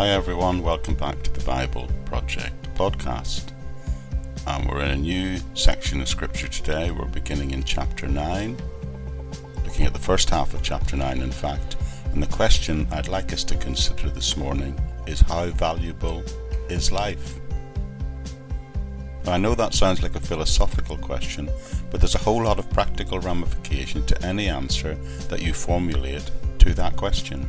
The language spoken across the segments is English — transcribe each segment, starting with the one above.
Hi everyone, welcome back to the Bible Project podcast. Um, we're in a new section of Scripture today. We're beginning in chapter 9, looking at the first half of chapter 9, in fact. And the question I'd like us to consider this morning is how valuable is life? Now, I know that sounds like a philosophical question, but there's a whole lot of practical ramification to any answer that you formulate to that question.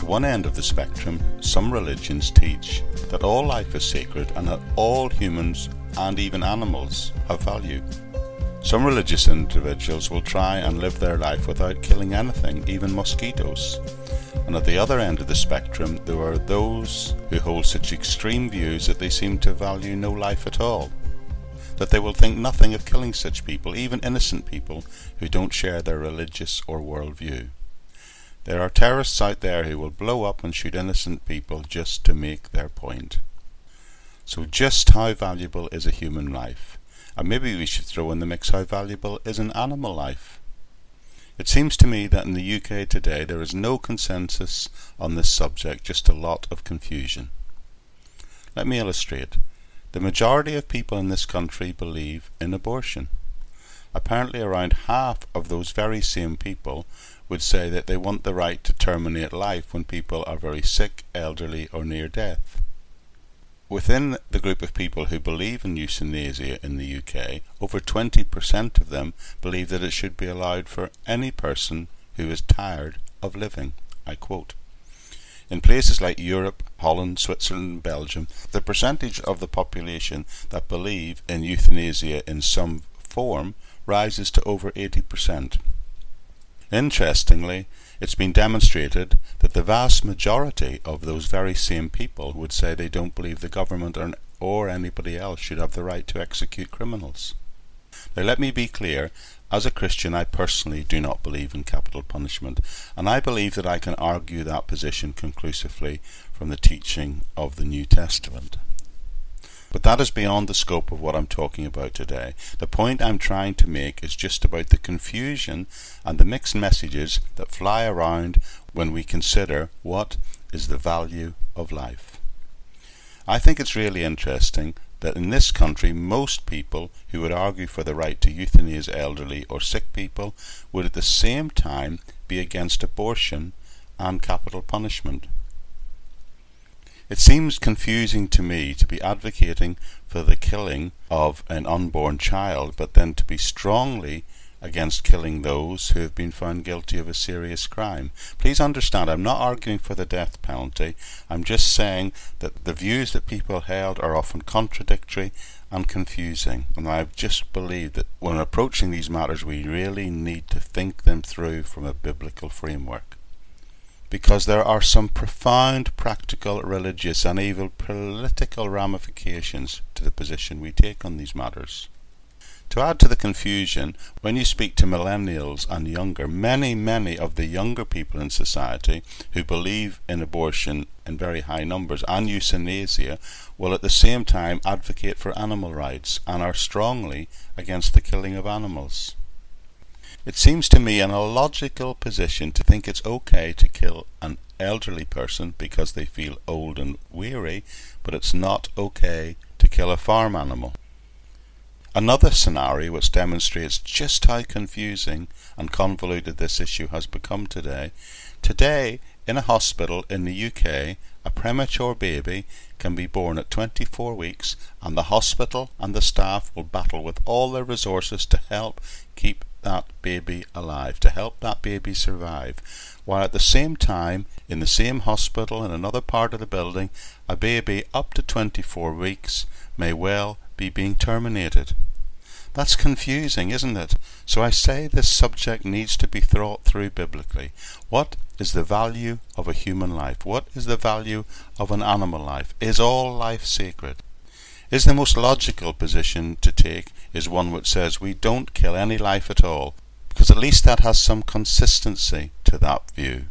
At one end of the spectrum, some religions teach that all life is sacred and that all humans and even animals have value. Some religious individuals will try and live their life without killing anything, even mosquitoes. And at the other end of the spectrum, there are those who hold such extreme views that they seem to value no life at all. That they will think nothing of killing such people, even innocent people who don't share their religious or world view. There are terrorists out there who will blow up and shoot innocent people just to make their point. So, just how valuable is a human life? And maybe we should throw in the mix how valuable is an animal life? It seems to me that in the UK today there is no consensus on this subject, just a lot of confusion. Let me illustrate. The majority of people in this country believe in abortion. Apparently, around half of those very same people would say that they want the right to terminate life when people are very sick, elderly, or near death. Within the group of people who believe in euthanasia in the UK, over 20% of them believe that it should be allowed for any person who is tired of living. I quote. In places like Europe, Holland, Switzerland, and Belgium, the percentage of the population that believe in euthanasia in some form rises to over 80%. Interestingly, it's been demonstrated that the vast majority of those very same people would say they don't believe the government or, or anybody else should have the right to execute criminals. Now, let me be clear as a Christian, I personally do not believe in capital punishment, and I believe that I can argue that position conclusively from the teaching of the New Testament. But that is beyond the scope of what I'm talking about today. The point I'm trying to make is just about the confusion and the mixed messages that fly around when we consider what is the value of life. I think it's really interesting that in this country most people who would argue for the right to euthanize elderly or sick people would at the same time be against abortion and capital punishment. It seems confusing to me to be advocating for the killing of an unborn child, but then to be strongly against killing those who have been found guilty of a serious crime. Please understand, I'm not arguing for the death penalty. I'm just saying that the views that people held are often contradictory and confusing. And I just believe that when approaching these matters, we really need to think them through from a biblical framework because there are some profound practical, religious, and even political ramifications to the position we take on these matters. To add to the confusion, when you speak to millennials and younger, many, many of the younger people in society who believe in abortion in very high numbers and euthanasia will at the same time advocate for animal rights and are strongly against the killing of animals. It seems to me an illogical position to think it's okay to kill an elderly person because they feel old and weary, but it's not okay to kill a farm animal. Another scenario which demonstrates just how confusing and convoluted this issue has become today. Today, in a hospital in the UK, a premature baby can be born at 24 weeks, and the hospital and the staff will battle with all their resources to help keep that baby alive, to help that baby survive, while at the same time, in the same hospital in another part of the building, a baby up to 24 weeks may well be being terminated. That's confusing, isn't it? So I say this subject needs to be thought through biblically. What is the value of a human life? What is the value of an animal life? Is all life sacred? Is the most logical position to take is one which says we don't kill any life at all, because at least that has some consistency to that view.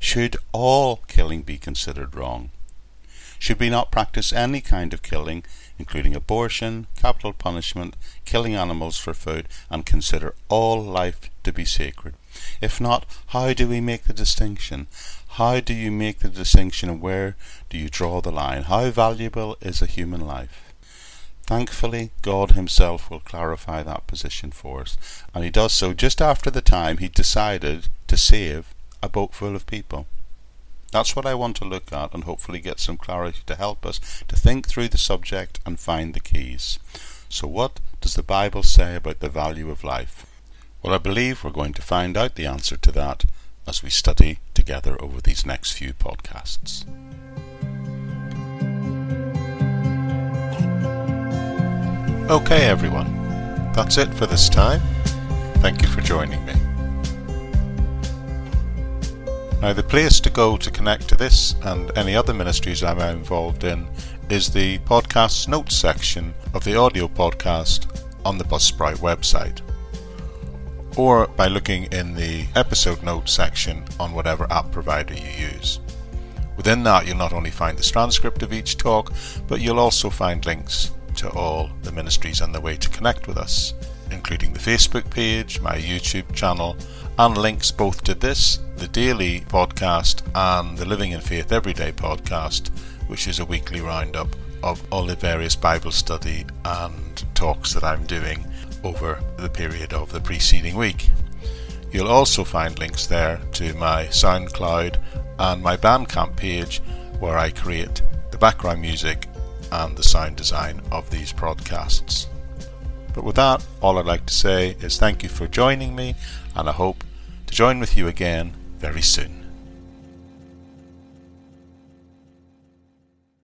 Should all killing be considered wrong? Should we not practice any kind of killing, including abortion, capital punishment, killing animals for food, and consider all life to be sacred? If not, how do we make the distinction? How do you make the distinction and where do you draw the line? How valuable is a human life? Thankfully, God Himself will clarify that position for us, and He does so just after the time He decided to save a boat full of people. That's what I want to look at and hopefully get some clarity to help us to think through the subject and find the keys. So, what does the Bible say about the value of life? Well, I believe we're going to find out the answer to that as we study together over these next few podcasts. Okay, everyone, that's it for this time. Thank you for joining me. Now, the place to go to connect to this and any other ministries I'm involved in is the podcast notes section of the audio podcast on the Buzzsprout website, or by looking in the episode notes section on whatever app provider you use. Within that, you'll not only find the transcript of each talk, but you'll also find links to all the ministries and the way to connect with us, including the Facebook page, my YouTube channel, and links both to this, the daily podcast, and the Living in Faith Everyday podcast, which is a weekly roundup of all the various Bible study and talks that I'm doing over the period of the preceding week. You'll also find links there to my SoundCloud and my Bandcamp page where I create the background music and the sound design of these broadcasts. But with that, all I'd like to say is thank you for joining me, and I hope to join with you again very soon.